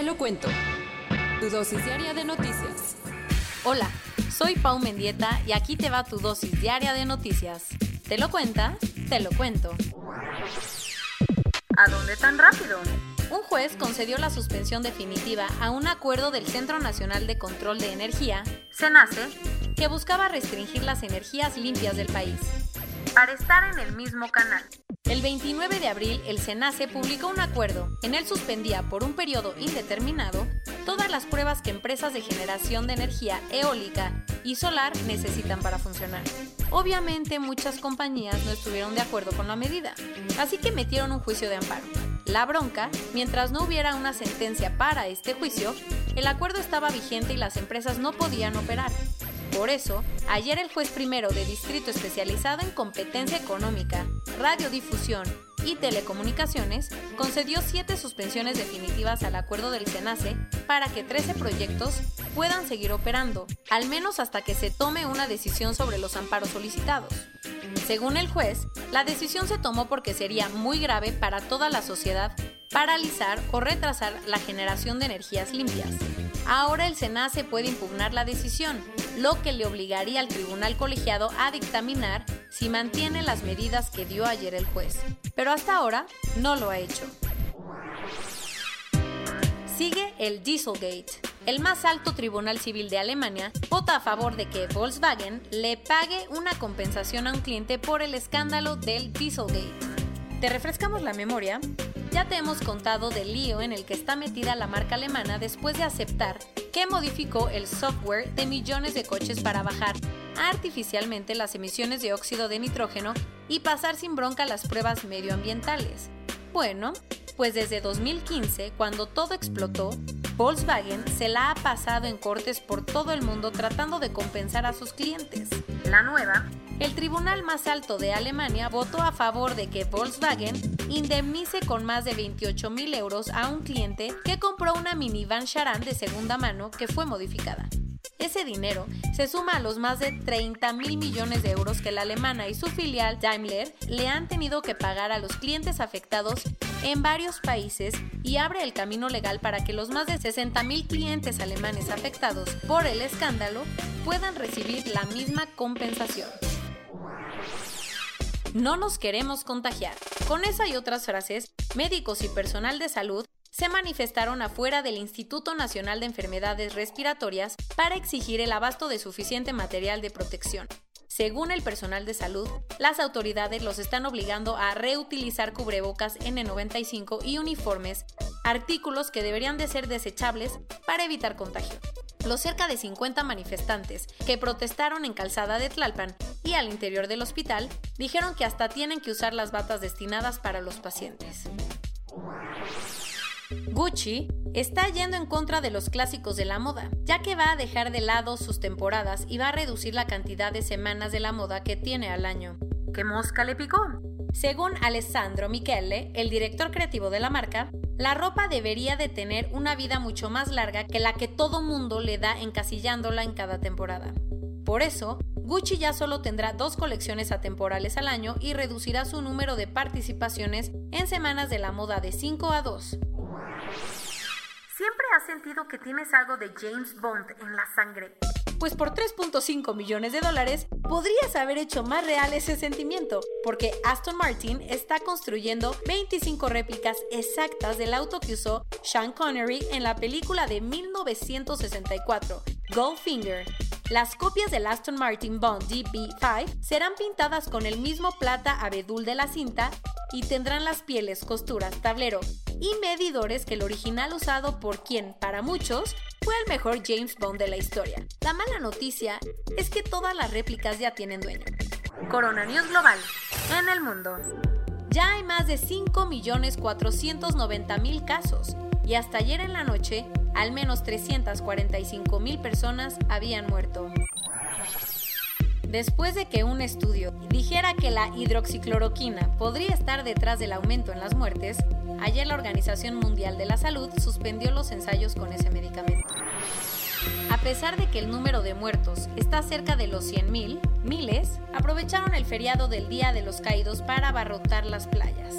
Te lo cuento. Tu dosis diaria de noticias. Hola, soy Pau Mendieta y aquí te va tu dosis diaria de noticias. ¿Te lo cuenta? Te lo cuento. ¿A dónde tan rápido? Un juez concedió la suspensión definitiva a un acuerdo del Centro Nacional de Control de Energía, CENACE, que buscaba restringir las energías limpias del país. Para estar en el mismo canal. El 29 de abril, el SENACE publicó un acuerdo. En él suspendía por un periodo indeterminado todas las pruebas que empresas de generación de energía eólica y solar necesitan para funcionar. Obviamente muchas compañías no estuvieron de acuerdo con la medida, así que metieron un juicio de amparo. La bronca, mientras no hubiera una sentencia para este juicio, el acuerdo estaba vigente y las empresas no podían operar. Por eso, ayer el juez primero de Distrito Especializado en Competencia Económica, Radiodifusión y Telecomunicaciones concedió siete suspensiones definitivas al acuerdo del SENACE para que 13 proyectos puedan seguir operando, al menos hasta que se tome una decisión sobre los amparos solicitados. Según el juez, la decisión se tomó porque sería muy grave para toda la sociedad paralizar o retrasar la generación de energías limpias. Ahora el SENACE puede impugnar la decisión, lo que le obligaría al tribunal colegiado a dictaminar si mantiene las medidas que dio ayer el juez. Pero hasta ahora no lo ha hecho. Sigue el Dieselgate. El más alto tribunal civil de Alemania vota a favor de que Volkswagen le pague una compensación a un cliente por el escándalo del Dieselgate. ¿Te refrescamos la memoria? Ya te hemos contado del lío en el que está metida la marca alemana después de aceptar que modificó el software de millones de coches para bajar artificialmente las emisiones de óxido de nitrógeno y pasar sin bronca las pruebas medioambientales. Bueno, pues desde 2015, cuando todo explotó, Volkswagen se la ha pasado en cortes por todo el mundo tratando de compensar a sus clientes. La nueva, el tribunal más alto de Alemania votó a favor de que Volkswagen indemnice con más de 28 mil euros a un cliente que compró una minivan Charan de segunda mano que fue modificada. Ese dinero se suma a los más de 30 mil millones de euros que la alemana y su filial Daimler le han tenido que pagar a los clientes afectados en varios países y abre el camino legal para que los más de 60 mil clientes alemanes afectados por el escándalo puedan recibir la misma compensación. No nos queremos contagiar. Con esa y otras frases, médicos y personal de salud se manifestaron afuera del Instituto Nacional de Enfermedades Respiratorias para exigir el abasto de suficiente material de protección. Según el personal de salud, las autoridades los están obligando a reutilizar cubrebocas N95 y uniformes, artículos que deberían de ser desechables para evitar contagio. Los cerca de 50 manifestantes que protestaron en Calzada de Tlalpan y al interior del hospital dijeron que hasta tienen que usar las batas destinadas para los pacientes. Gucci está yendo en contra de los clásicos de la moda, ya que va a dejar de lado sus temporadas y va a reducir la cantidad de semanas de la moda que tiene al año. ¿Qué mosca le picó? Según Alessandro Michele, el director creativo de la marca, la ropa debería de tener una vida mucho más larga que la que todo mundo le da encasillándola en cada temporada. Por eso, Gucci ya solo tendrá dos colecciones atemporales al año y reducirá su número de participaciones en semanas de la moda de 5 a 2. ¿Siempre has sentido que tienes algo de James Bond en la sangre? Pues por 3.5 millones de dólares podrías haber hecho más real ese sentimiento, porque Aston Martin está construyendo 25 réplicas exactas del auto que usó Sean Connery en la película de 1964, Goldfinger. Las copias del Aston Martin Bond DB5 serán pintadas con el mismo plata abedul de la cinta y tendrán las pieles, costuras, tablero y medidores que el original usado por quien, para muchos, fue el mejor James Bond de la historia. La mala noticia es que todas las réplicas ya tienen dueño. Corona News Global. En el mundo. Ya hay más de 5.490.000 casos y hasta ayer en la noche al menos 345.000 personas habían muerto. Después de que un estudio dijera que la hidroxicloroquina podría estar detrás del aumento en las muertes, ayer la Organización Mundial de la Salud suspendió los ensayos con ese medicamento. A pesar de que el número de muertos está cerca de los 100.000, miles aprovecharon el feriado del Día de los Caídos para abarrotar las playas.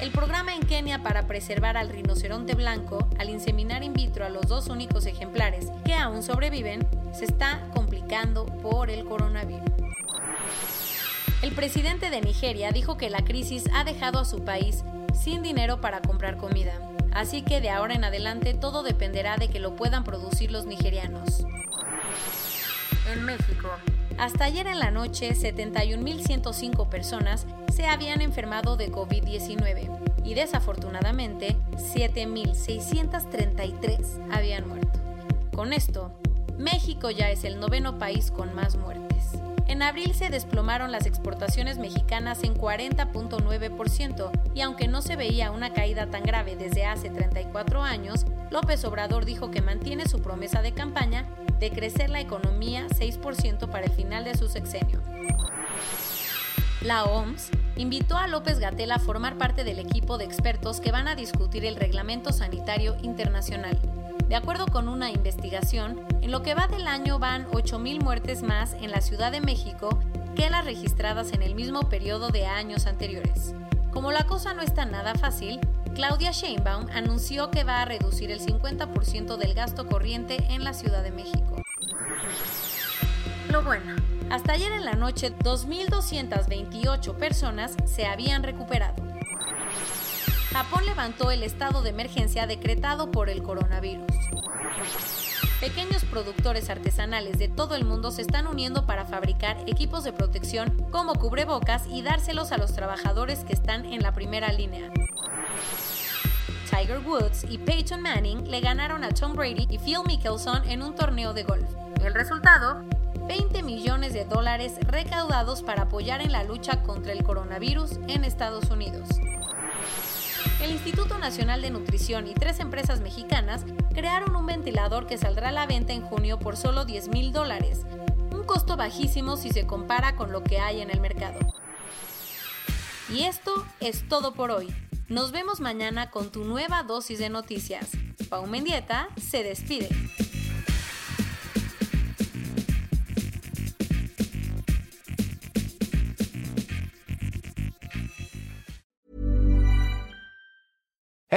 El programa en Kenia para preservar al rinoceronte blanco, al inseminar in vitro a los dos únicos ejemplares que aún sobreviven, se está complicando por el coronavirus. El presidente de Nigeria dijo que la crisis ha dejado a su país sin dinero para comprar comida, así que de ahora en adelante todo dependerá de que lo puedan producir los nigerianos. En México, hasta ayer en la noche, 71.105 personas se habían enfermado de COVID-19 y desafortunadamente 7.633 habían muerto. Con esto, México ya es el noveno país con más muertes. En abril se desplomaron las exportaciones mexicanas en 40.9% y aunque no se veía una caída tan grave desde hace 34 años, López Obrador dijo que mantiene su promesa de campaña de crecer la economía 6% para el final de su sexenio. La OMS invitó a López Gatel a formar parte del equipo de expertos que van a discutir el reglamento sanitario internacional. De acuerdo con una investigación, en lo que va del año van 8.000 muertes más en la Ciudad de México que las registradas en el mismo periodo de años anteriores. Como la cosa no está nada fácil, Claudia Sheinbaum anunció que va a reducir el 50% del gasto corriente en la Ciudad de México. lo bueno. Hasta ayer en la noche, 2.228 personas se habían recuperado. Japón levantó el estado de emergencia decretado por el coronavirus. Pequeños productores artesanales de todo el mundo se están uniendo para fabricar equipos de protección como cubrebocas y dárselos a los trabajadores que están en la primera línea. Tiger Woods y Peyton Manning le ganaron a Tom Brady y Phil Mickelson en un torneo de golf. El resultado, 20 millones de dólares recaudados para apoyar en la lucha contra el coronavirus en Estados Unidos. El Instituto Nacional de Nutrición y tres empresas mexicanas crearon un ventilador que saldrá a la venta en junio por solo 10 mil dólares, un costo bajísimo si se compara con lo que hay en el mercado. Y esto es todo por hoy. Nos vemos mañana con tu nueva dosis de noticias. Pau Mendieta se despide.